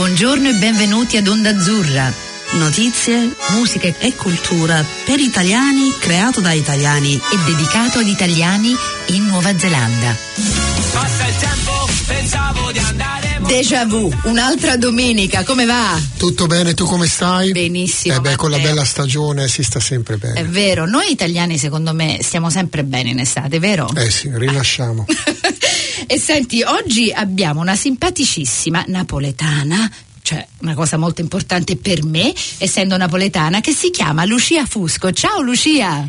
Buongiorno e benvenuti ad Onda Azzurra. Notizie, musica e cultura per italiani, creato da italiani e dedicato ad italiani in Nuova Zelanda. Passa il tempo, pensavo di andare. Déjà vu, un'altra domenica, come va? Tutto bene, tu come stai? Benissimo. Eh beh, con la bella stagione si sta sempre bene. È vero, noi italiani secondo me stiamo sempre bene in estate, vero? Eh sì, rilasciamo. e senti, oggi abbiamo una simpaticissima napoletana, cioè una cosa molto importante per me, essendo napoletana, che si chiama Lucia Fusco. Ciao Lucia!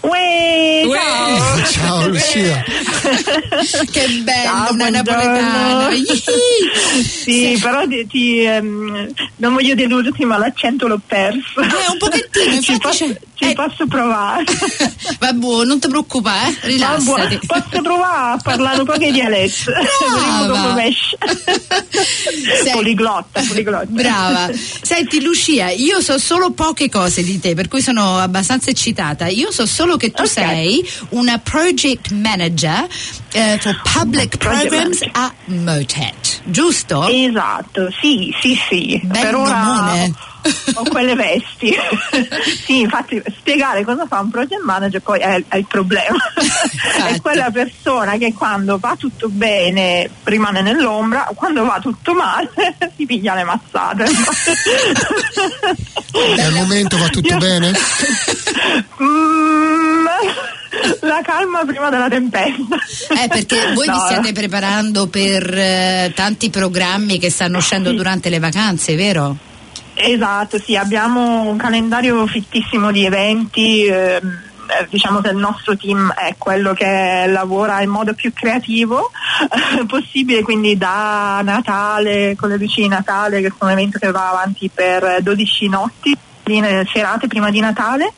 Uè, ciao. Ciao Lucia. che bella Ciao, napoletana! Sì, però ti, ti, ehm, non voglio deluderti, ma l'accento l'ho perso. Eh, un pochettino, ci posso, ci eh. posso provare. Vabbè, non ti preoccupare, eh? Rilassati. buono. Posso provare a parlare un po' che dialetto. Sei- Poliglotta, poliglotta. Brava. Senti Lucia, io so solo poche cose di te, per cui sono abbastanza eccitata. Io so solo che tu Ok. sei una project manager eh, for public programs manager. a Motet, giusto? Esatto, sì, sì, sì. Bel per ora ho quelle vesti. sì, infatti spiegare cosa fa un project manager poi è, è il problema. È quella persona che quando va tutto bene rimane nell'ombra, quando va tutto male si piglia le mazzate. E al momento va tutto Io- bene? Mm, la calma prima della tempesta. Eh, perché voi vi No, state preparando per eh, tanti programmi che stanno uscendo durante le vacanze, vero? Esatto, sì, abbiamo un calendario fittissimo di eventi. ehm, eh, Diciamo che il nostro team è quello che lavora in modo più creativo eh, possibile, quindi da Natale, con le luci di Natale, che è un evento che va avanti per 12 notti, serate prima di Natale,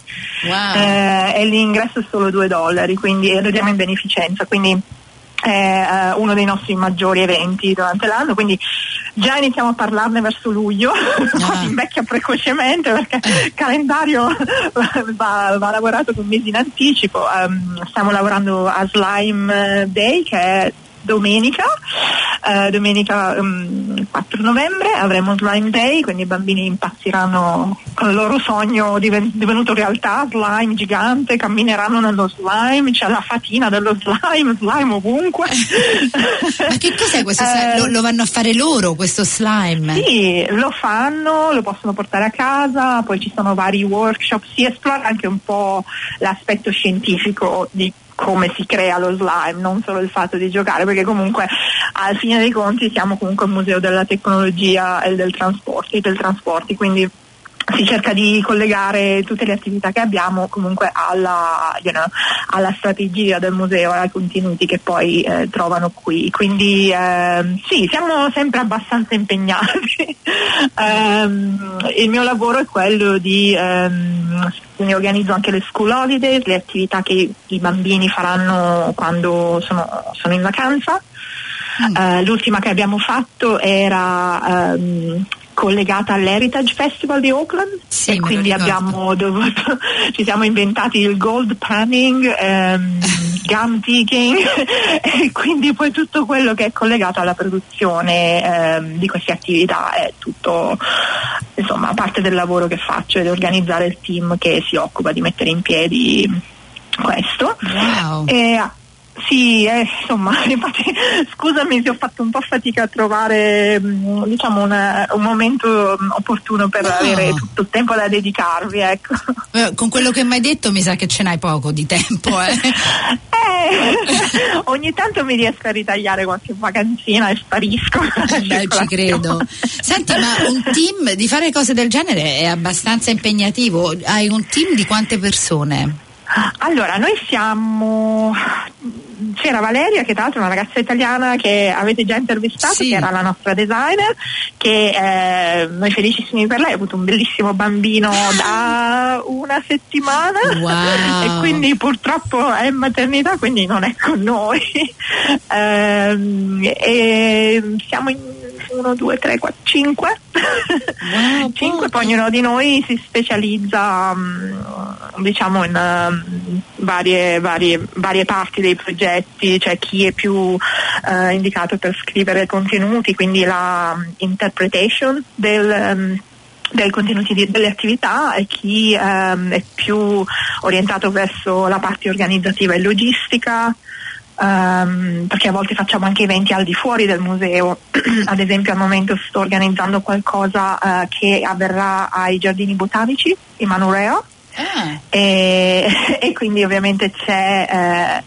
Wow. eh, e l'ingresso è solo 2 dollari, quindi lo diamo in beneficenza, quindi è eh, uno dei nostri maggiori eventi durante l'anno, quindi già iniziamo a parlarne verso luglio, Ah. si invecchia precocemente perché il calendario va, va lavorato con mesi in anticipo, Ehm, stiamo lavorando a Slime Day che è domenica, eh, domenica mm, 4 novembre avremo Slime Day, quindi i bambini impazziranno con il loro sogno diven- divenuto realtà, slime gigante, cammineranno nello slime, c'è la fatina dello slime, slime ovunque. Ma che cos'è questo? Eh, Lo, lo vanno a fare loro questo slime? Sì, lo fanno, lo possono portare a casa, poi ci sono vari workshop, si esplora anche un po' l'aspetto scientifico di come si crea lo slime, non solo il fatto di giocare, perché comunque alla fine dei conti siamo comunque un museo della tecnologia e del trasporti, del trasporti quindi si cerca di collegare tutte le attività che abbiamo comunque alla, you know, alla strategia del museo, ai contenuti che poi eh, trovano qui. Quindi ehm, sì, siamo sempre abbastanza impegnati. Ehm, il mio lavoro è quello di quindi organizzo anche le school holidays, le attività che i bambini faranno quando sono, sono in vacanza. Eh, l'ultima che abbiamo fatto era ehm, collegata all'Heritage Festival di Auckland Sì, e quindi abbiamo dovuto, ci siamo inventati il gold panning, ehm, gum digging e quindi poi tutto quello che è collegato alla produzione ehm, di queste attività è tutto insomma parte del lavoro che faccio ed organizzare il team che si occupa di mettere in piedi questo. Wow. E, sì, eh, insomma, infatti scusami se ho fatto un po' fatica a trovare mm, diciamo una- un momento mm, opportuno per No. avere tutto il tempo da dedicarvi, ecco. Eh, Con quello che mi hai detto mi sa che ce n'hai poco di tempo, eh. Eh, ogni tanto mi riesco a ritagliare qualche vacanzina e sparisco. Beh, ci credo. Senti, ma un team di fare cose del genere è abbastanza impegnativo. Hai un team di quante persone? Allora, noi siamo. C'era Valeria, che tra l'altro è una ragazza italiana che avete già intervistato, Sì. che era la nostra designer, che eh, noi felicissimi per lei, ha avuto un bellissimo bambino da una settimana Wow. e quindi purtroppo è in maternità, quindi non è con noi. Ehm, e siamo in 1, 2, 3, 4, 5. Wow, 5, poi ognuno di noi si specializza mm, diciamo in ehm, varie, varie, varie parti dei progetti, cioè chi è più eh, indicato per scrivere contenuti, quindi la mm, interpretation del, dei contenuti di- delle attività e chi ehm, è più orientato verso la parte organizzativa e logistica. Ehm, perché a volte facciamo anche eventi al di fuori del museo, ad esempio al momento sto organizzando qualcosa eh, che avverrà ai giardini botanici in Manurea Ah, e, e quindi ovviamente c'è eh,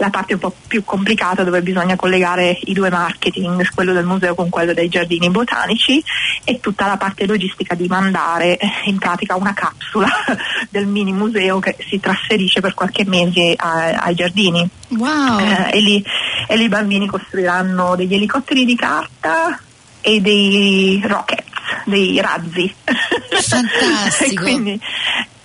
la parte un po' più complicata dove bisogna collegare i due marketing, quello del museo con quello dei giardini botanici e tutta la parte logistica di mandare eh, in pratica una capsula del mini museo che si trasferisce per qualche mese a- ai giardini. wow. Eh, e, lì, e lì i bambini costruiranno degli elicotteri di carta e dei rockets, dei razzi. Fantastico. quindi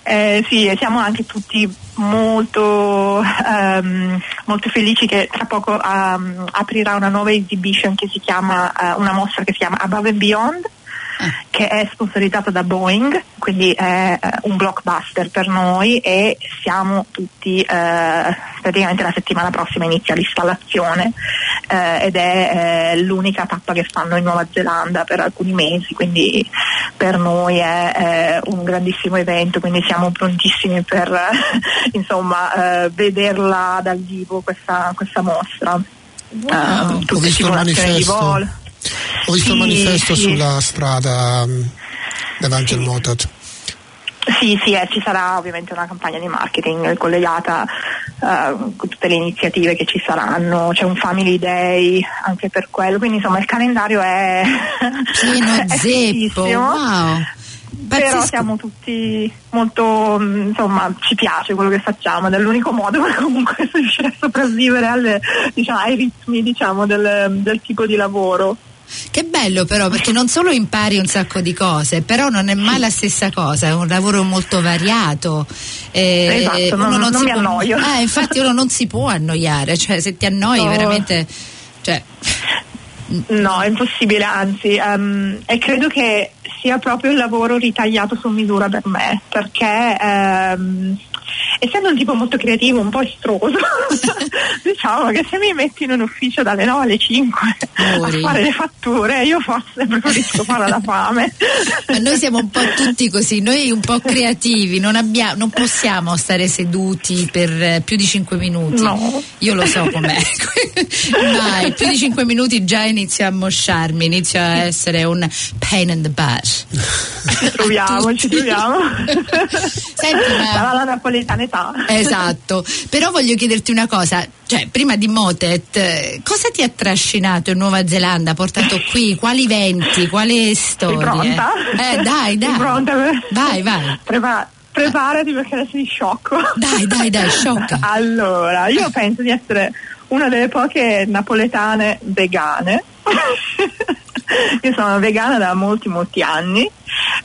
eh, sì, siamo anche tutti molto, ehm, molto felici che tra poco ehm, aprirà una nuova exhibition che si chiama, eh, una mostra che si chiama Above and Beyond che è sponsorizzata da Boeing, quindi è eh, un blockbuster per noi e siamo tutti, eh, praticamente la settimana prossima inizia l'installazione eh, ed è eh, l'unica tappa che fanno in Nuova Zelanda per alcuni mesi, quindi per noi è, è un grandissimo evento, quindi siamo prontissimi per eh, insomma eh, vederla dal vivo questa, questa mostra. Wow. Eh, tutte Ho visto il manifesto. Ho visto il Sì, manifesto sì. sulla strada mm, davanti al Motat. Sì, sì, eh, ci sarà ovviamente una campagna di marketing collegata eh, con tutte le iniziative che ci saranno, c'è un Family Day anche per quello, quindi insomma il calendario è, Pieno zeppo. Wow. Però Pazzesco. siamo tutti molto, mm, insomma, ci piace quello che facciamo, ed è l'unico modo per comunque riuscire a sopravvivere alle, diciamo, ai ritmi diciamo, del, del tipo di lavoro. Che bello però, perché non solo impari un sacco di cose, però non è mai la stessa cosa, è un lavoro molto variato. eh, Esatto, non- non si mi può- annoio. Eh, infatti uno non si può annoiare, cioè se ti annoi No. veramente... Cioè, No, è impossibile, anzi, ehm, e credo che sia proprio il lavoro ritagliato su misura per me, perché ehm, essendo un tipo molto creativo, un po' estroso, diciamo che se mi metti in un ufficio dalle 9 alle 5 Muori. a fare le fatture, io forse preferisco fare la fame. Ma noi siamo un po' tutti così, noi un po' creativi, non, abbia- non possiamo stare seduti per eh, più di 5 minuti. No. Io lo so com'è. Mai, più di 5 minuti già inizio a mosciarmi, inizio a essere un pain in the butt. Ci troviamo, ci troviamo. Senti, ma- Sarà la napoletanetà. Esatto, però voglio chiederti una cosa, cioè prima di Motet, eh, cosa ti ha trascinato in Nuova Zelanda, portato qui, quali eventi, quali storie? Sei pronta? Eh dai, dai. Sei pronta? Vai, vai. Prepa- preparati perché adesso ti sciocco. Dai, dai, dai, sciocca. Allora, io penso di essere una delle poche napoletane vegane. io sono vegana da molti molti anni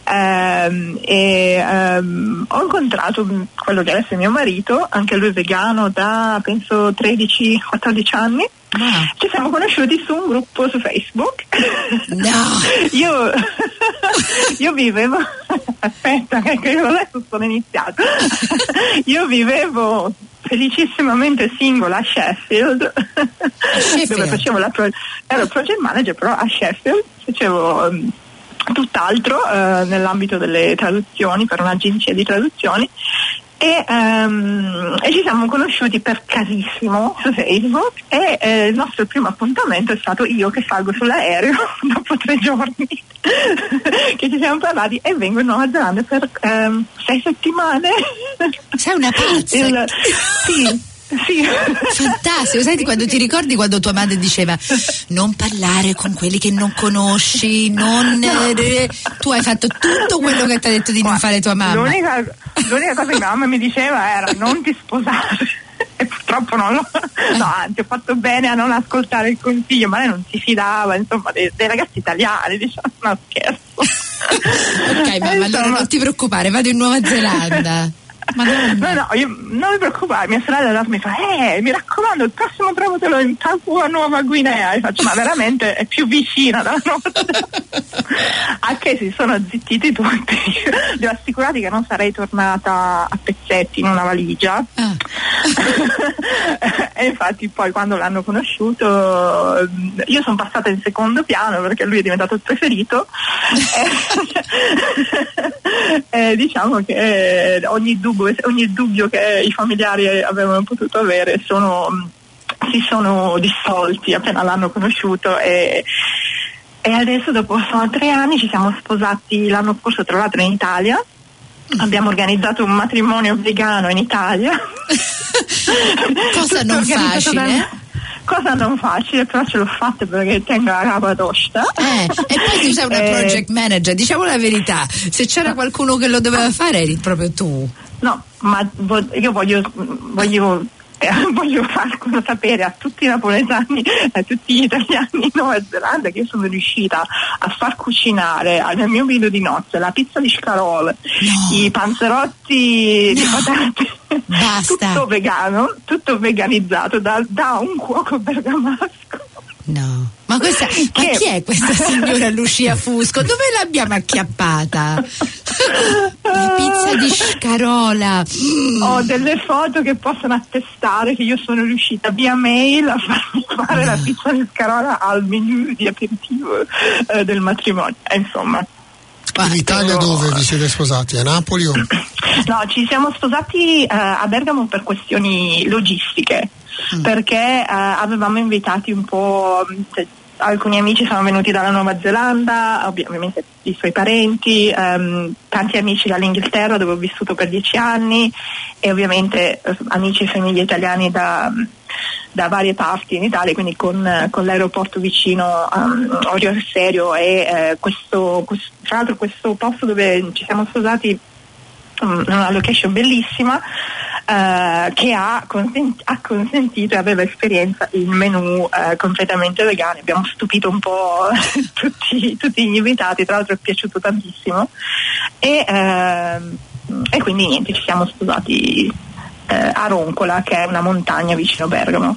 ehm, e ehm, ho incontrato quello che adesso è mio marito, anche lui vegano da penso 13-14 anni. Wow. Ci siamo conosciuti su un gruppo su Facebook. No. io, io vivevo, aspetta, che io adesso sono iniziato. io vivevo felicissimamente singola a Sheffield, Sheffield? dove facevo la pro- ero project manager però a Sheffield, facevo mm, tutt'altro eh, nell'ambito delle traduzioni per un'agenzia di traduzioni e, ehm, e ci siamo conosciuti per casissimo su Facebook e eh, il nostro primo appuntamento è stato io che salgo sull'aereo dopo tre giorni che ci siamo parlati e vengo in Nuova Zelanda per ehm, sei settimane Sei una pazza. Il- sì, sì. Fantastico, senti quando ti ricordi quando tua madre diceva non parlare con quelli che non conosci, non... tu hai fatto tutto quello che ti ha detto di non fare tua mamma. L'unica, l'unica cosa che mia mamma mi diceva era non ti sposare. E purtroppo non lo. No, anzi, ho fatto bene a non ascoltare il consiglio, ma lei non si fidava, insomma, dei, dei ragazzi italiani, diciamo, no scherzo. Ok, mamma, allora non ti preoccupare, vado in Nuova Zelanda. No, no, io, non mi preoccupare, mia sorella mi fa, eh, mi raccomando, il prossimo trovatelo in Papua Nuova Guinea. E faccio, ma veramente è più vicina dalla nostra. a che si sono zittiti tutti. Li ho assicurati che non sarei tornata a pezzetti in una valigia. Ah. e infatti poi quando l'hanno conosciuto io sono passata in secondo piano perché lui è diventato il preferito e, diciamo che ogni dubbio, ogni dubbio che i familiari avevano potuto avere sono, si sono dissolti appena l'hanno conosciuto e, e adesso dopo sono tre anni ci siamo sposati l'anno scorso tra l'altro in Italia abbiamo organizzato un matrimonio vegano in Italia Cosa non facile. da- Cosa non facile, però ce l'ho fatta perché tengo la capa tosta. Eh, e poi tu sei una Eh, project manager, diciamo la verità, se c'era qualcuno che lo doveva fare eri proprio tu. No, ma io voglio, voglio, eh, voglio farlo sapere a tutti i napoletani a tutti gli italiani in Nuova Zelanda che io sono riuscita a far cucinare nel mio video di nozze la pizza di scarole, i panzerotti di No. patate. Basta. Tutto vegano, tutto veganizzato da, da un cuoco bergamasco. No. Ma, questa, ma Che- chi è questa signora Lucia Fusco? Dove l'abbiamo acchiappata? La pizza di Scarola. Mm. Ho delle foto che possono attestare che io sono riuscita via mail a fare la pizza di scarola al menu di aperitivo eh, del matrimonio. Eh, insomma, In Italia dove vi siete sposati? A Napoli o? no, ci siamo sposati eh, a Bergamo per questioni logistiche, perché eh, avevamo invitati un po'. Alcuni amici sono venuti dalla Nuova Zelanda, ovvi- ovviamente i suoi parenti, ehm, tanti amici dall'Inghilterra dove ho vissuto per dieci anni e ovviamente eh, amici e famiglie italiani da, da varie parti in Italia, quindi con, eh, con l'aeroporto vicino um, Orio Serio e eh, questo, questo- tra l'altro questo posto dove ci siamo sposati mm, una location bellissima eh, che ha, consen- ha consentito e aveva esperienza in menù eh, completamente vegani. Abbiamo stupito un po' tutti, tutti gli invitati, tra l'altro è piaciuto tantissimo. E, ehm, e quindi niente, ci siamo sposati eh, a Roncola, che è una montagna vicino Bergamo.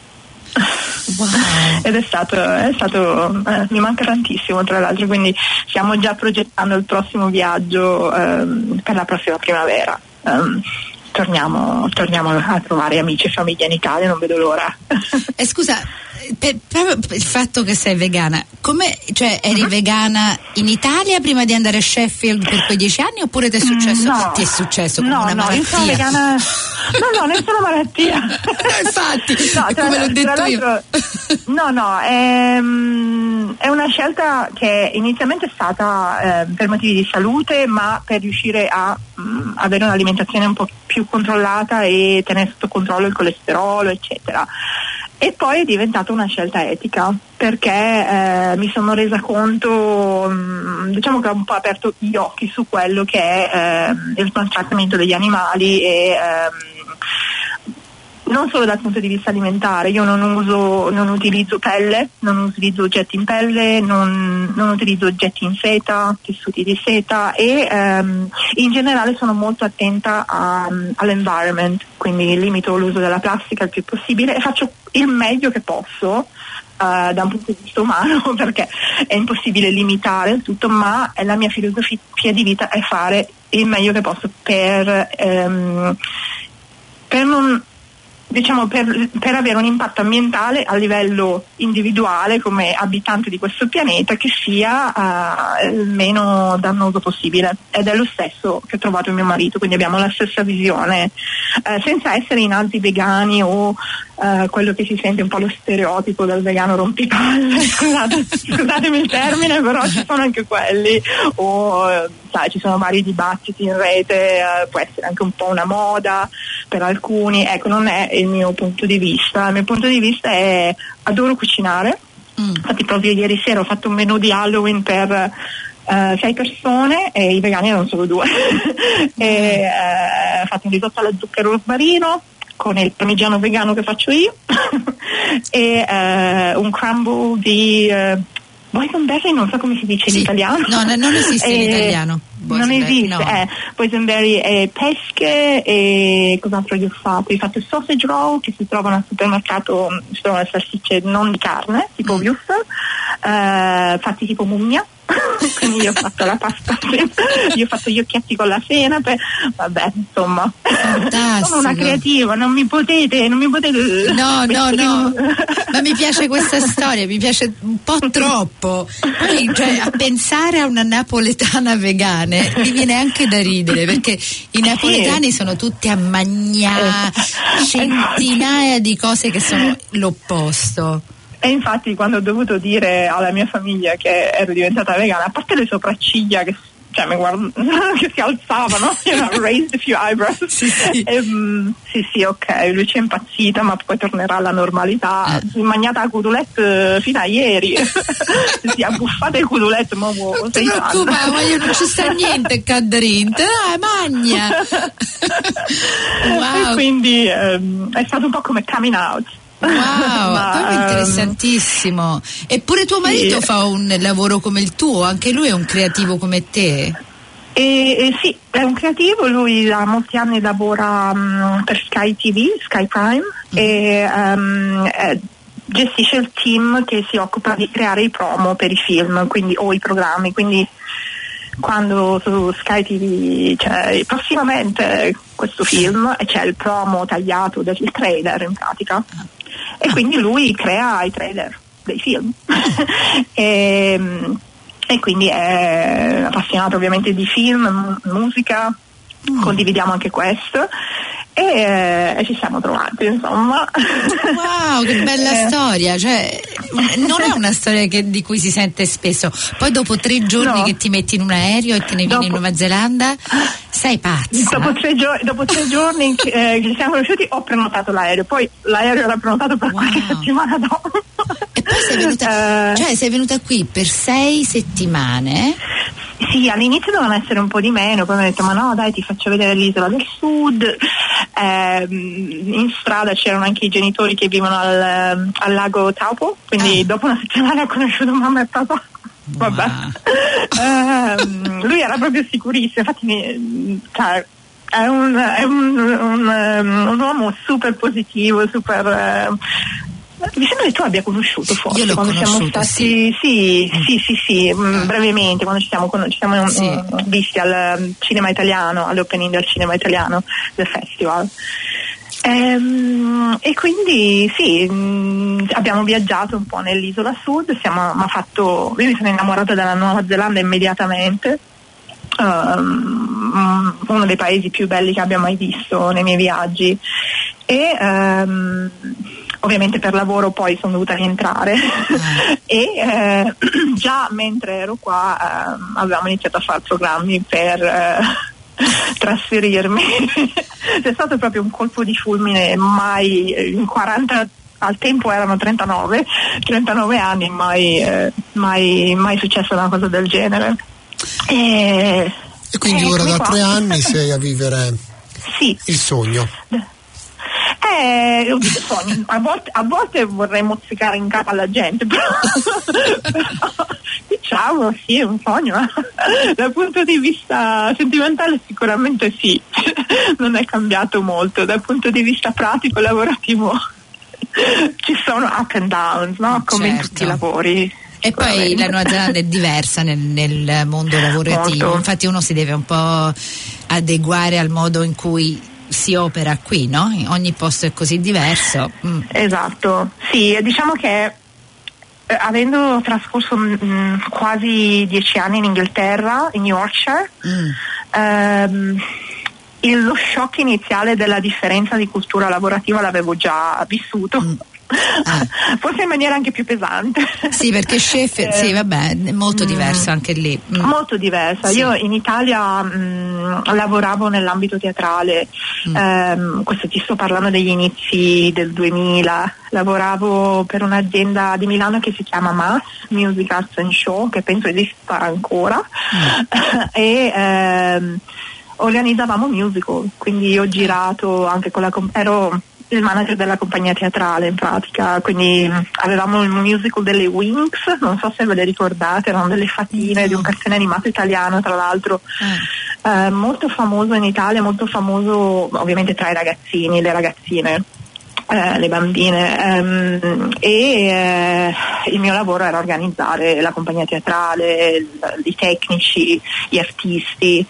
Ed è stato, è stato eh, mi manca tantissimo tra l'altro, quindi stiamo già progettando il prossimo viaggio ehm, per la prossima primavera. Ehm, torniamo, torniamo a trovare amici e famiglia in Italia, non vedo l'ora. E scusa, per- per il fatto che sei vegana, come, cioè eri Mhm. vegana in Italia prima di andare a Sheffield per quei dieci anni oppure ti è successo? No. Ti è successo no, una no, malattia? io sono vegana. No, no, nessuna malattia. Infatti, No, tra- come l'ho detto io. No, no, è, mm, è una scelta che inizialmente è stata eh, per motivi di salute, ma per riuscire a mm, avere un'alimentazione un po' più controllata e tenere sotto controllo il colesterolo, eccetera. E poi è diventata una scelta etica perché eh, mi sono resa conto, mm, diciamo che ho un po' aperto gli occhi su quello che è ehm, il maltrattamento degli animali e ehm, non solo dal punto di vista alimentare, io non uso, non utilizzo pelle, non utilizzo oggetti in pelle, non, non utilizzo oggetti in seta, tessuti di seta e ehm, in generale sono molto attenta a- all'environment, quindi limito l'uso della plastica il più possibile e faccio il meglio che posso eh, da un punto di vista umano perché è impossibile limitare il tutto, ma la mia filosofia di vita è fare il meglio che posso per, ehm, per non diciamo per, per avere un impatto ambientale a livello individuale come abitante di questo pianeta che sia eh, il meno dannoso possibile. Ed è lo stesso che ho trovato in mio marito quindi abbiamo la stessa visione eh, senza essere i nazi vegani o eh, quello che si sente un po' lo stereotipo del vegano rompipalle. Scusate, scusatemi il termine però ci sono anche quelli. O eh, sai ci sono vari dibattiti in rete eh, può essere anche un po' una moda per alcuni ecco non è il mio punto di vista il mio punto di vista è adoro cucinare Mm. infatti proprio ieri sera ho fatto un menù di Halloween per eh, sei persone e i vegani erano solo due e eh, ho fatto un risotto alla zucchero rosmarino con il parmigiano vegano che faccio io e eh, un crumble di eh, Boysenberry non so come si dice Sì. in italiano. No, no, non esiste in Eh, italiano. Non esiste, no. eh, Boysenberry è pesche e cos'altro gli ho fatto? Ho fatto sausage roll che si trovano al supermercato, si trovano le salsicce non di carne, Mm. tipo Wuster, eh, fatti tipo mummia. Quindi io ho fatto la pasta, io ho fatto gli occhietti con la senape, vabbè, insomma. Fantastico. Sono una creativa, non mi potete, non mi potete. No, no, no, ma mi piace questa storia, mi piace un po' troppo. Poi, cioè, a pensare a una napoletana vegane mi viene anche da ridere perché i napoletani sono tutti a mangiare Eh. centinaia di cose che sono l'opposto. E infatti quando ho dovuto dire alla mia famiglia che ero diventata vegana, a parte le sopracciglia che, cioè, mi guard- che si alzavano, you know, raised a few eyebrows. Sì, sì. E, mm, sì, sì, ok, lui c'è impazzita, ma poi tornerà alla normalità. Eh. Si è mangiata la cudulette fino a ieri. si è abbuffata il cudulette, ma uovo, Non ti sei ma io non ci sta niente cadrinte, dai, magna. E wow. quindi ehm, è stato un po' come coming out. Wow, Ma, proprio ehm, interessantissimo. Eppure tuo marito sì. fa un lavoro come il tuo, anche lui è un creativo come te. E, e sì, è un creativo, lui da molti anni lavora mm, per Sky TV, Sky Prime e ehm, eh, gestisce il team che si occupa di creare i promo per i film quindi, o i programmi, quindi quando su Sky TV c'è prossimamente questo film e c'è il promo tagliato del trailer in pratica e quindi lui crea i trailer dei film. E, e quindi è appassionato ovviamente di film, mu- musica, condividiamo anche questo e, e ci siamo trovati insomma. Wow, che bella Eh. storia! Cioè, non è una storia che- di cui si sente spesso. Poi dopo tre giorni No. che ti metti in un aereo e te ne vieni in Dopo- Nuova Zelanda, sei pazza. Dopo tre, gio- dopo tre giorni che eh, che ci siamo conosciuti ho prenotato l'aereo, poi l'aereo era prenotato per Wow. qualche settimana dopo. E poi sei venuta, Eh, cioè, sei venuta qui per sei settimane. Sì, all'inizio dovevano essere un po' di meno, poi mi hanno detto ma no dai ti faccio vedere l'isola del sud, Ehm, in strada c'erano anche i genitori che vivono al, al lago Taupo, quindi Ah. dopo una settimana ho conosciuto mamma e papà. Vabbè. Ehm, lui era proprio sicurissimo, infatti cioè, è, un, è un, un, ehm, un uomo super positivo, super... ehm, mi sembra che tu abbia conosciuto forse Io l'ho quando siamo stati sì sì sì sì, mm, Ah. brevemente quando ci siamo, ci siamo mm, Sì. visti al mm, cinema italiano all'opening del cinema italiano del festival Ehm, e quindi sì mm, abbiamo viaggiato un po' nell'isola sud siamo, fatto, io mi sono innamorata della Nuova Zelanda immediatamente Ehm, uno dei paesi più belli che abbia mai visto nei miei viaggi e ehm, ovviamente per lavoro poi sono dovuta rientrare. E eh, già mentre ero qua ehm, avevamo iniziato a fare programmi per eh, trasferirmi. È stato proprio un colpo di fulmine mai eh, in 40 al tempo erano 39 39 anni mai, eh, mai, mai successa una cosa del genere. E, E quindi eh, ora da qua. tre anni sei a vivere sì. il sogno. Eh. A, volte, a volte vorrei mozzicare in capo alla gente, però, però, diciamo sì, è un sogno. Dal punto di vista sentimentale sicuramente sì, non è cambiato molto. Dal punto di vista pratico, lavorativo, ci sono up and downs, no? come in Certo. tutti i lavori. E poi la Nuova Zelanda è diversa nel, nel mondo lavorativo, Molto. infatti uno si deve un po' adeguare al modo in cui si opera qui, no? In ogni posto è così diverso. Mm. Esatto, sì, diciamo che eh, avendo trascorso mm, quasi dieci anni in Inghilterra, in Yorkshire, Mm. ehm, il- lo shock iniziale della differenza di cultura lavorativa l'avevo già vissuto. Ah. Forse in maniera anche più pesante. Sì, perché Sheffield, Eh, sì, vabbè, è molto mm. diverso anche lì. Mm. Molto diversa. Sì. Io in Italia mh, lavoravo nell'ambito teatrale, Mm. ehm, questo ti sto parlando degli inizi del 2000, lavoravo per un'azienda di Milano che si chiama MAS, Music Arts and Show, che penso esista ancora, Mm. e ehm, organizzavamo musical, quindi ho girato anche con la... ero il manager della compagnia teatrale in pratica, quindi mh, avevamo il musical delle Winx, non so se ve le ricordate, erano delle fatine di un cartone animato italiano tra l'altro, eh, molto famoso in Italia, molto famoso ovviamente tra i ragazzini, le ragazzine. Eh, le bambine ehm, e eh, il mio lavoro era organizzare la compagnia teatrale, il- i tecnici, gli artisti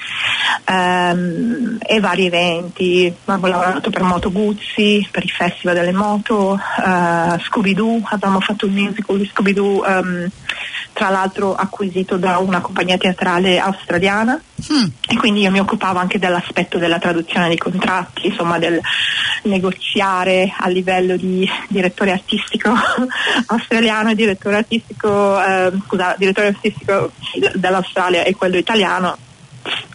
ehm, e vari eventi. Avevo lavorato per Moto Guzzi, per il Festival delle Moto, eh, Scooby-Doo, abbiamo fatto il musical di Scooby-Doo, ehm, tra l'altro acquisito da una compagnia teatrale australiana. E quindi io mi occupavo anche dell'aspetto della traduzione dei contratti, insomma del negoziare a livello di direttore artistico australiano e direttore artistico, eh, scusa, direttore artistico dell'Australia e quello italiano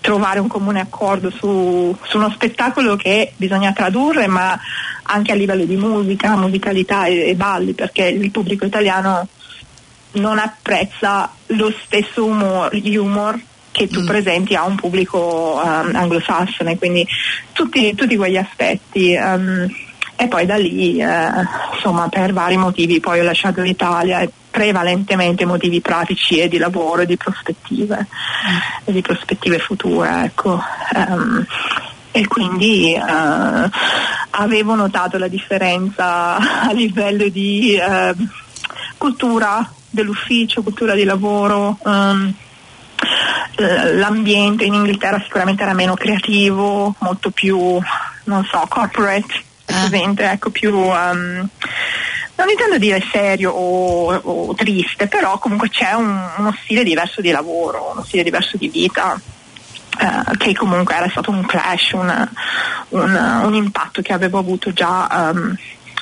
trovare un comune accordo su, su uno spettacolo che bisogna tradurre ma anche a livello di musica, musicalità e, e balli perché il pubblico italiano non apprezza lo stesso humor, humor che tu presenti a un pubblico ehm, anglosassone, quindi tutti, tutti quegli aspetti. ehm, e poi da lì, eh, insomma, per vari motivi poi ho lasciato l'Italia, prevalentemente motivi pratici e di lavoro e di prospettive, e di prospettive future, ecco. Ehm, e quindi eh, avevo notato la differenza a livello di eh, cultura dell'ufficio, cultura di lavoro. eh, l'ambiente in Inghilterra sicuramente era meno creativo, molto più, non so, corporate, è presente, ecco, più, ehm, non intendo dire serio o, o triste, però comunque c'è un- uno stile diverso di lavoro, uno stile diverso di vita. eh, che comunque era stato un clash, un, un- un impatto che avevo avuto già ehm,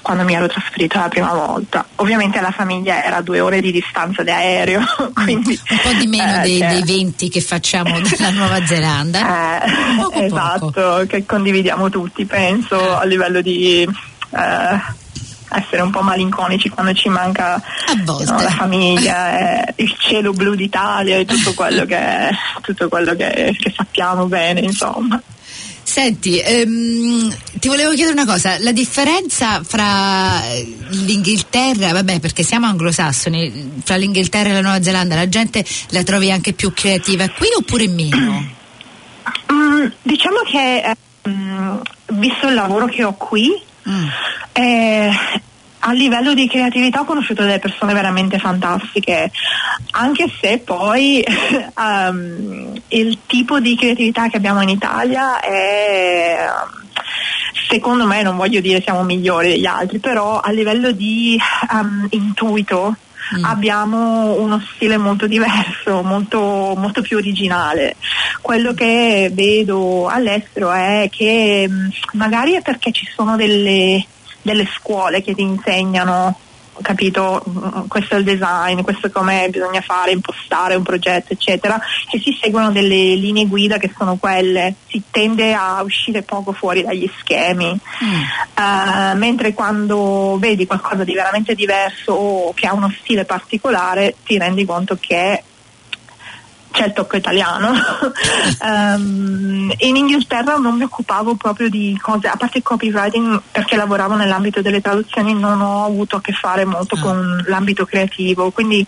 quando mi ero trasferita la prima volta. Ovviamente la famiglia era a due ore di distanza di aereo, quindi Un po' di meno eh, dei, cioè- dei 20 che facciamo dalla Nuova Zelanda. eh, Poco poco. esatto, che condividiamo tutti, penso, a livello di eh, essere un po' malinconici quando ci manca no, la famiglia, eh, il cielo blu d'Italia e tutto quello che, tutto quello che, che sappiamo bene, insomma. Senti, ehm, ti volevo chiedere una cosa, la differenza fra eh, l'Inghilterra, vabbè perché siamo anglosassoni, fra l'Inghilterra e la Nuova Zelanda, la gente la trovi anche più creativa qui oppure meno? Mm, diciamo che ehm, visto il lavoro che ho qui, Mm. Eh, a livello di creatività ho conosciuto delle persone veramente fantastiche, anche se poi ehm, il tipo di creatività che abbiamo in Italia è secondo me non voglio dire siamo migliori degli altri, però a livello di ehm, intuito abbiamo uno stile molto diverso, molto, molto più originale. Quello che vedo all'estero è che mh, magari è perché ci sono delle, delle scuole che ti insegnano capito, mm, questo è il design, questo è come bisogna fare, impostare un progetto, eccetera, che si seguono delle linee guida che sono quelle, si tende a uscire poco fuori dagli schemi, Eh, mentre quando vedi qualcosa di veramente diverso o che ha uno stile particolare ti rendi conto che c'è il tocco italiano. Ehm, in Inghilterra non mi occupavo proprio di cose, a parte il copywriting perché lavoravo nell'ambito delle traduzioni, non ho avuto a che fare molto con l'ambito creativo, quindi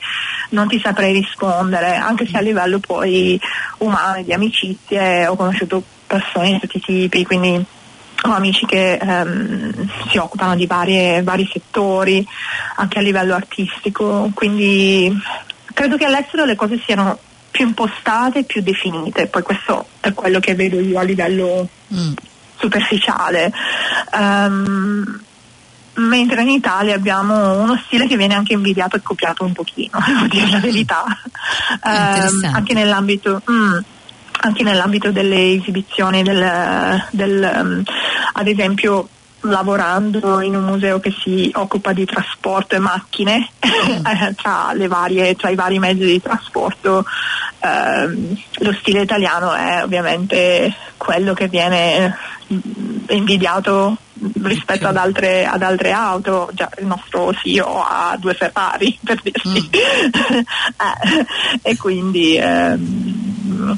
non ti saprei rispondere, anche se a livello poi umano, di amicizie, ho conosciuto persone di tutti i tipi, quindi ho amici che ehm, si occupano di varie- vari settori, anche a livello artistico, quindi credo che all'estero le cose siano più impostate, più definite, poi questo è quello che vedo io a livello Mm. superficiale. Ehm, mentre in Italia abbiamo uno stile che viene anche invidiato e copiato un pochino, devo dire la verità. Interessante. anche nell'ambito mm, anche nell'ambito delle esibizioni del, del, ehm, ad esempio lavorando in un museo che si occupa di trasporto e macchine eh, tra, le varie- tra i vari mezzi di trasporto ehm, lo stile italiano è ovviamente quello che viene mm, invidiato rispetto ad altre, ad altre auto. Già il nostro CEO ha due Ferrari per dirsi. Eh, e quindi ehm,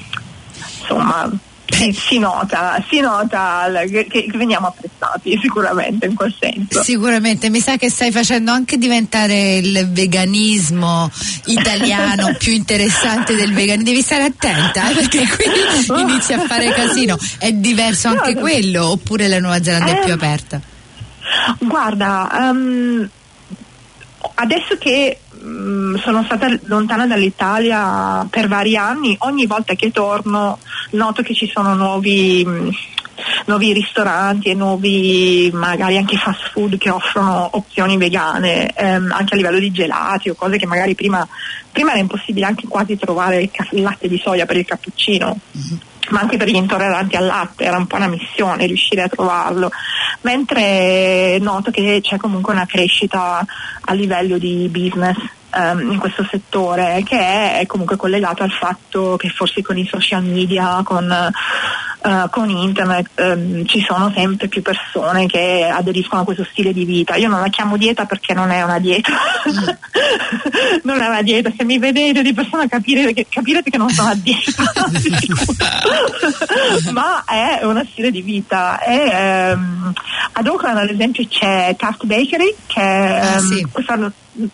insomma si, si nota, si nota che, che veniamo apprezzati sicuramente in quel senso. Sicuramente, mi sa che stai facendo anche diventare il veganismo italiano più interessante del veganismo. Devi stare attenta eh, perché qui inizi a fare casino. È diverso anche No, quello oppure la Nuova Zelanda è Eh, più aperta? Guarda, ehm, adesso che mm, sono stata lontana dall'Italia per vari anni, ogni volta che torno noto che ci sono nuovi, nuovi ristoranti e nuovi magari anche fast food che offrono opzioni vegane, ehm, anche a livello di gelati o cose che magari prima, prima era impossibile anche quasi trovare il, il latte di soia per il cappuccino. Ma anche per gli intolleranti al latte era un po' una missione riuscire a trovarlo, mentre noto che c'è comunque una crescita a livello di business ehm, in questo settore che è, è comunque collegato al fatto che forse con i social media, con, eh, con internet ehm, ci sono sempre più persone che aderiscono a questo stile di vita. Io non la chiamo dieta perché non è una dieta, non è una dieta, se mi vedete di persona capirete che, capirete che non sono a dieta, ma è uno stile di vita. E, ehm, ad Auckland ad esempio c'è Taft Bakery che Ah, ehm, sì.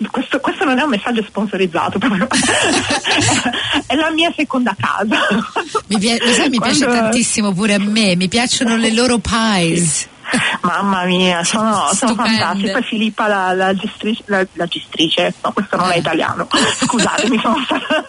Questo, questo non è un messaggio sponsorizzato è la mia seconda casa Mi, pia- lo sai, mi piace Quando- tantissimo pure a me, mi piacciono le loro pies. Mamma mia, sono, sono fantastiche. Poi Filippa, la, la gestrice, la, la gestrice, no, questo non è italiano. Scusatemi, sono stata.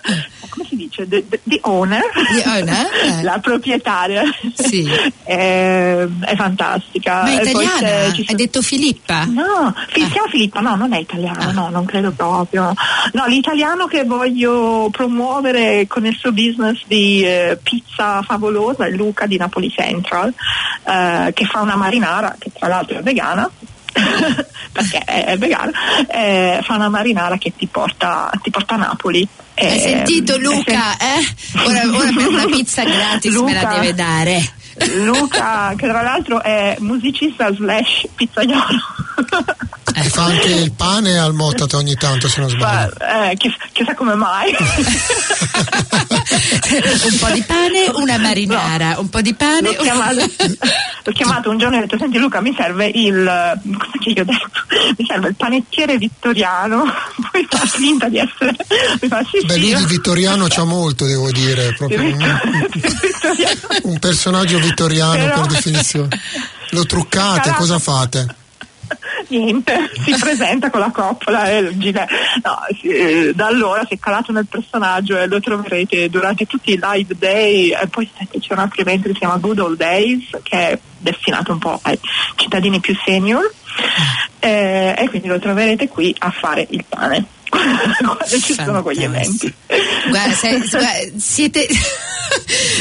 Come si dice? The, the- the owner? The owner? Eh. La proprietaria. Sì. è, è fantastica. Ma è italiana? ci Hai sono- detto Filippa? No, si chiama Filippa, no, non è italiano, no, non credo proprio. No, l'italiano che voglio promuovere con il suo business di eh, pizza favolosa è Luca di Napoli Central, eh, che fa una marinara, che tra l'altro è vegana. perché è, è vegana eh, fa una marinara che ti porta, ti porta a Napoli Hai sentito è Luca? Eh? Ora, ora per una pizza gratis me la Luca- deve dare. Luca che tra l'altro è musicista slash pizzaiolo E fa anche il pane al Motat ogni tanto, se non sbaglio. Ma, eh, chiss- chissà come mai. un po' di pane, una marinara, un po' di pane. L'ho chiamato, l'ho chiamato un giorno e ho detto: Senti, Luca, mi serve il. Cosa che io ho detto? Mi serve il panettiere vittoriano. Poi fa finta di essere. Mi fa sì, Beh, sì. lui io- di vittoriano c'ha molto, devo dire, proprio un, un personaggio vittoriano Però- per definizione. Lo truccate, cosa fate? Niente, si presenta con la coppola e il gilet. No, eh, da allora si è calato nel personaggio e lo troverete durante tutti i live day e poi c'è un altro evento che si chiama Good Old Days che è destinato un po' ai cittadini più senior eh, e quindi lo troverete qui a fare il pane quando ci sono quegli eventi. Guarda, se- guarda, siete.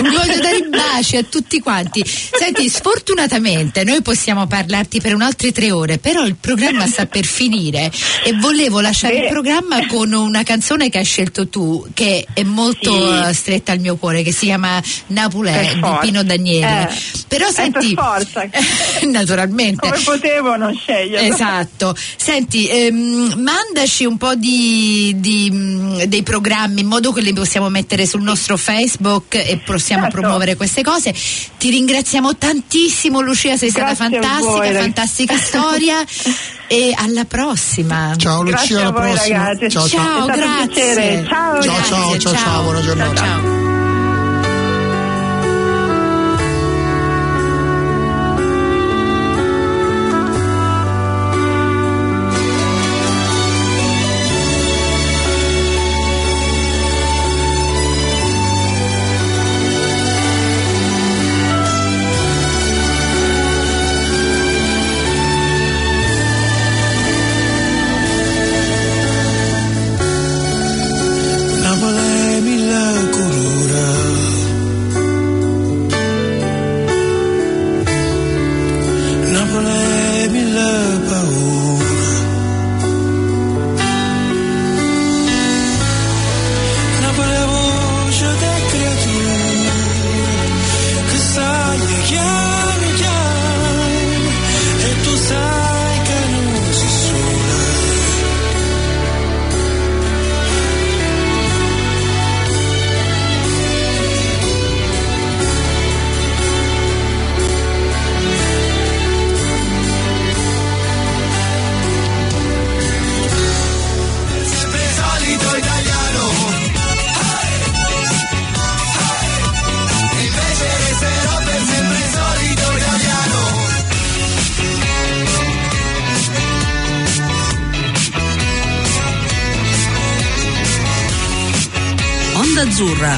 Voglio dare i baci a tutti quanti. Senti, sfortunatamente noi possiamo parlarti per un'altre tre ore, però il programma sta per finire e volevo lasciare Sì. il programma con una canzone che hai scelto tu, che è molto Sì. eh, stretta al mio cuore, che si chiama Napolè Per di. Pino Daniele. Eh, Però eh, senti, naturalmente. Come potevo non scegliere? Esatto, senti, ehm, mandaci un po' di, di, mh, dei programmi in modo che li possiamo mettere sul nostro Facebook e possiamo Certo. promuovere queste cose. Ti ringraziamo tantissimo Lucia, sei stata Grazie a fantastica, fantastica storia e alla prossima. Ciao Lucia, Grazie a alla voi, prossima. ragazzi. Ciao, ciao. Ciao, grazie. Ciao, Ciao, grazie. ciao, ciao, ciao, buona giornata. ciao.